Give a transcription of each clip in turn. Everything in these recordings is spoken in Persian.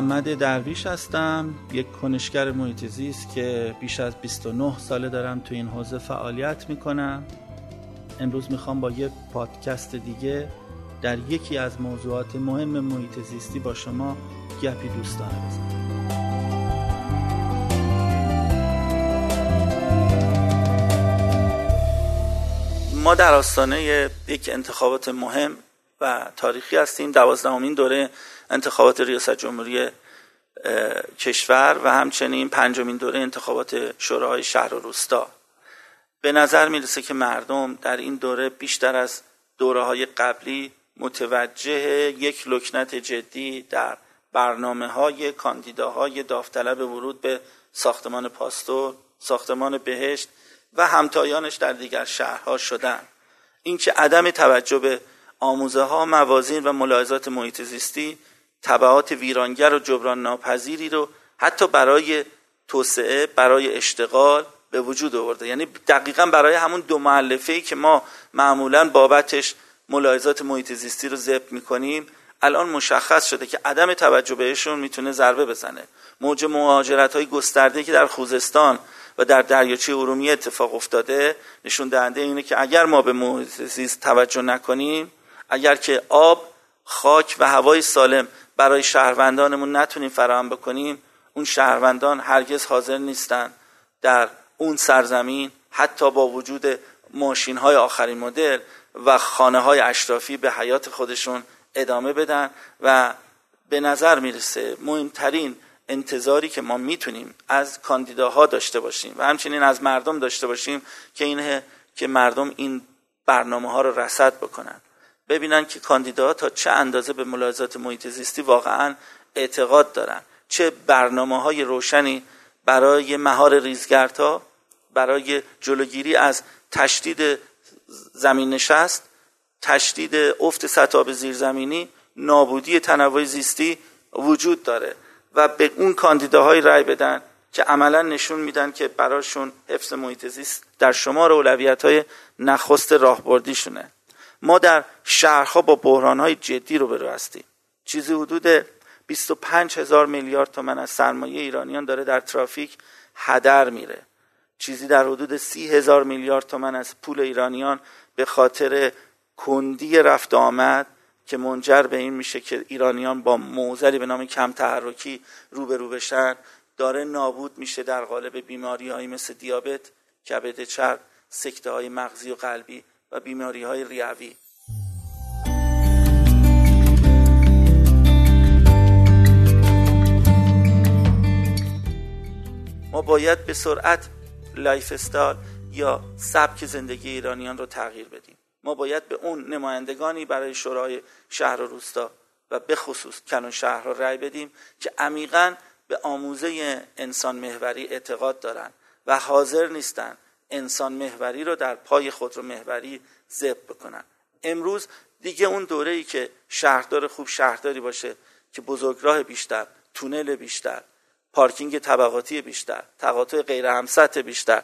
محمد درویش هستم. یک کنشگر محیط زیست که بیش از 29 ساله دارم تو این حوزه فعالیت می‌کنم. امروز می‌خوام با یه پادکست دیگه در یکی از موضوعات مهم محیط زیستی با شما گپی دوستانه بزنم. ما در آستانه یک انتخابات مهم و تاریخی هستیم. دوازدهمین دوره انتخابات ریاست جمهوری کشور و همچنین پنجمین دوره انتخابات شوراهای شهر و روستا. به نظر می‌رسه که مردم در این دوره بیشتر از دوره های قبلی متوجه یک لکنت جدی در برنامه های کاندیداهای داوطلب ورود به ساختمان پاستور، ساختمان بهشت و همتایانش در دیگر شهرها شدن. اینکه عدم توجه به آموزه ها موازین و ملاحظات محیط زیستی طبعات ویرانگر و جبران ناپذیری رو حتی برای توسعه برای اشتغال به وجود آورده. یعنی دقیقا برای همون دو معلفه ای که ما معمولا بابتش ملاحظات محیط زیستی رو ضبط می‌کنیم الان مشخص شده که عدم توجه بهشون می‌تونه ضربه بزنه. موج مهاجرت های گسترده که در خوزستان و در دریاچه ارومیه اتفاق افتاده نشون دهنده اینه که اگر ما به محیط زیست توجه نکنیم اگر که آب خاک و هوای سالم برای شهروندانمون نتونیم فراهم بکنیم اون شهروندان هرگز حاضر نیستن در اون سرزمین حتی با وجود ماشین های آخرین مدل و خانه های اشرافی به حیات خودشون ادامه بدن و به نظر می‌رسه مهمترین انتظاری که ما می‌تونیم از کاندیداها داشته باشیم و همچنین از مردم داشته باشیم که اینه که مردم این برنامه ها رو رسد بکنن. ببینن که کاندیداها تا چه اندازه به ملاحظات محیط زیستی واقعا اعتقاد دارن. چه برنامه های روشنی برای مهار ریزگردها برای جلوگیری از تشدید زمین نشست تشدید افت سطح زیرزمینی نابودی تنوع زیستی وجود داره و به اون کاندیداهای رای بدن که عملا نشون میدن که براشون حفظ محیط زیست در شمار اولویت های نخست راهبردیشونه. ما در شهرها با بحرانهای جدی رو برو هستیم. چیزی حدود 25 هزار میلیارد تومن از سرمایه ایرانیان داره در ترافیک هدر میره. چیزی در حدود سی هزار میلیارد تومن از پول ایرانیان به خاطر کندی رفت آمد که منجر به این میشه که ایرانیان با موزلی به نام کم تحرکی روبرو بشن. داره نابود میشه در قالب بیماری هایی مثل دیابت، کبد چرب، سکته های مغزی و قلبی و بیماری های ریوی. ما باید به سرعت lifestyle یا سبک زندگی ایرانیان رو تغییر بدیم. ما باید به اون نمایندگانی برای شورای شهر و روستا و به خصوص کلان شهر را رأی بدیم که عمیقا به آموزه انسان محوری اعتقاد دارند و حاضر نیستند انسان محوری رو در پای خودرو محوری ذبح بکنن. امروز دیگه اون دوره ای که شهردار خوب شهرداری باشه که بزرگراه بیشتر تونل بیشتر پارکینگ طبقاتی بیشتر تقاطع غیر همسطح بیشتر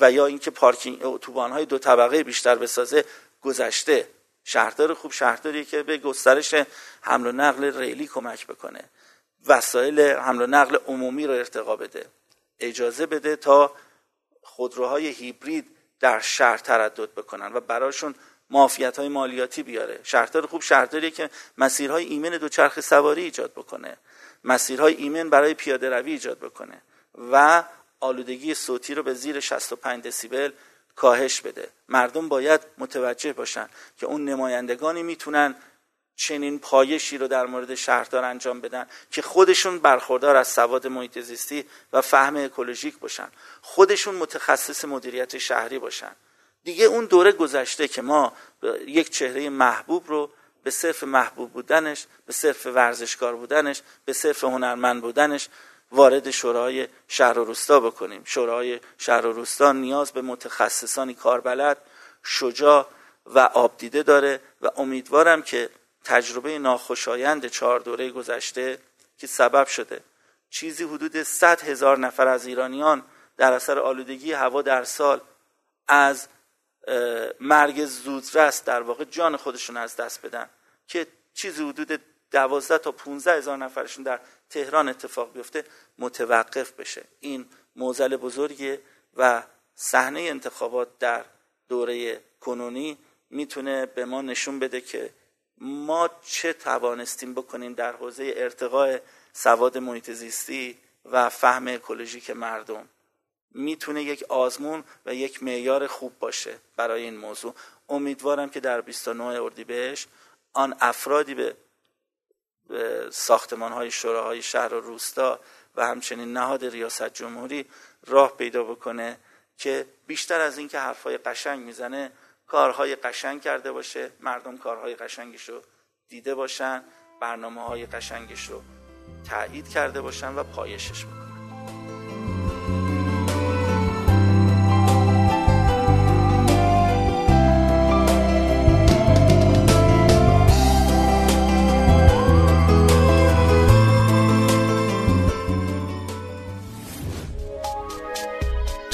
و یا اینکه پارکینگ اتوبان های دو طبقه بیشتر بسازه گذشته شهردار خوب شهرداری که به گسترش حمل و نقل ریلی کمک بکنه. وسایل حمل و نقل عمومی رو ارتقا بده. اجازه بده تا خودروهای هیبرید در شهر تردد بکنن و براشون معافیت های مالیاتی بیاره. شهردار خوب شهرداریه که مسیرهای ایمن دوچرخه سواری ایجاد بکنه. مسیرهای ایمن برای پیاده روی ایجاد بکنه و آلودگی صوتی رو به زیر 65 دسیبل کاهش بده. مردم باید متوجه باشن که اون نمایندگانی می‌تونن چنین پایشی رو در مورد شهردار انجام بدن که خودشون برخوردار از سواد محیط زیستی و فهم اکولوژیک باشن. خودشون متخصص مدیریت شهری باشن. دیگه اون دوره گذشته که ما یک چهره محبوب رو به صرف محبوب بودنش به صرف ورزشکار بودنش به صرف هنرمند بودنش وارد شورای شهر و روستا بکنیم. شورای شهر و روستا نیاز به متخصصانی کاربلد شجاع و آبدیده داره و امیدوارم که تجربه ناخوشایند چهار دوره گذشته که سبب شده. چیزی حدود 100 هزار نفر از ایرانیان در اثر آلودگی هوا در سال از مرگ زودرس در واقع جان خودشون از دست بدن که چیزی حدود 12 تا 15 هزار نفرشون در تهران اتفاق بیفته متوقف بشه. این موزل بزرگیه و صحنه انتخابات در دوره کنونی می‌تونه به ما نشون بده که ما چه توانستیم بکنیم در حوزه ارتقاء سواد محیط زیستی و فهم اکولوژیک مردم؟ می‌تونه یک آزمون و یک معیار خوب باشه برای این موضوع. امیدوارم که در 29 اردیبهشت آن افرادی به ساختمان های شوراهای شهر و روستا و همچنین نهاد ریاست جمهوری راه پیدا بکنه که بیشتر از اینکه حرفهای قشنگ می‌زنه کارهای قشنگ کرده باشه مردم کارهای قشنگش رو دیده باشن برنامه های قشنگش رو تایید کرده باشن و پایشش بکنن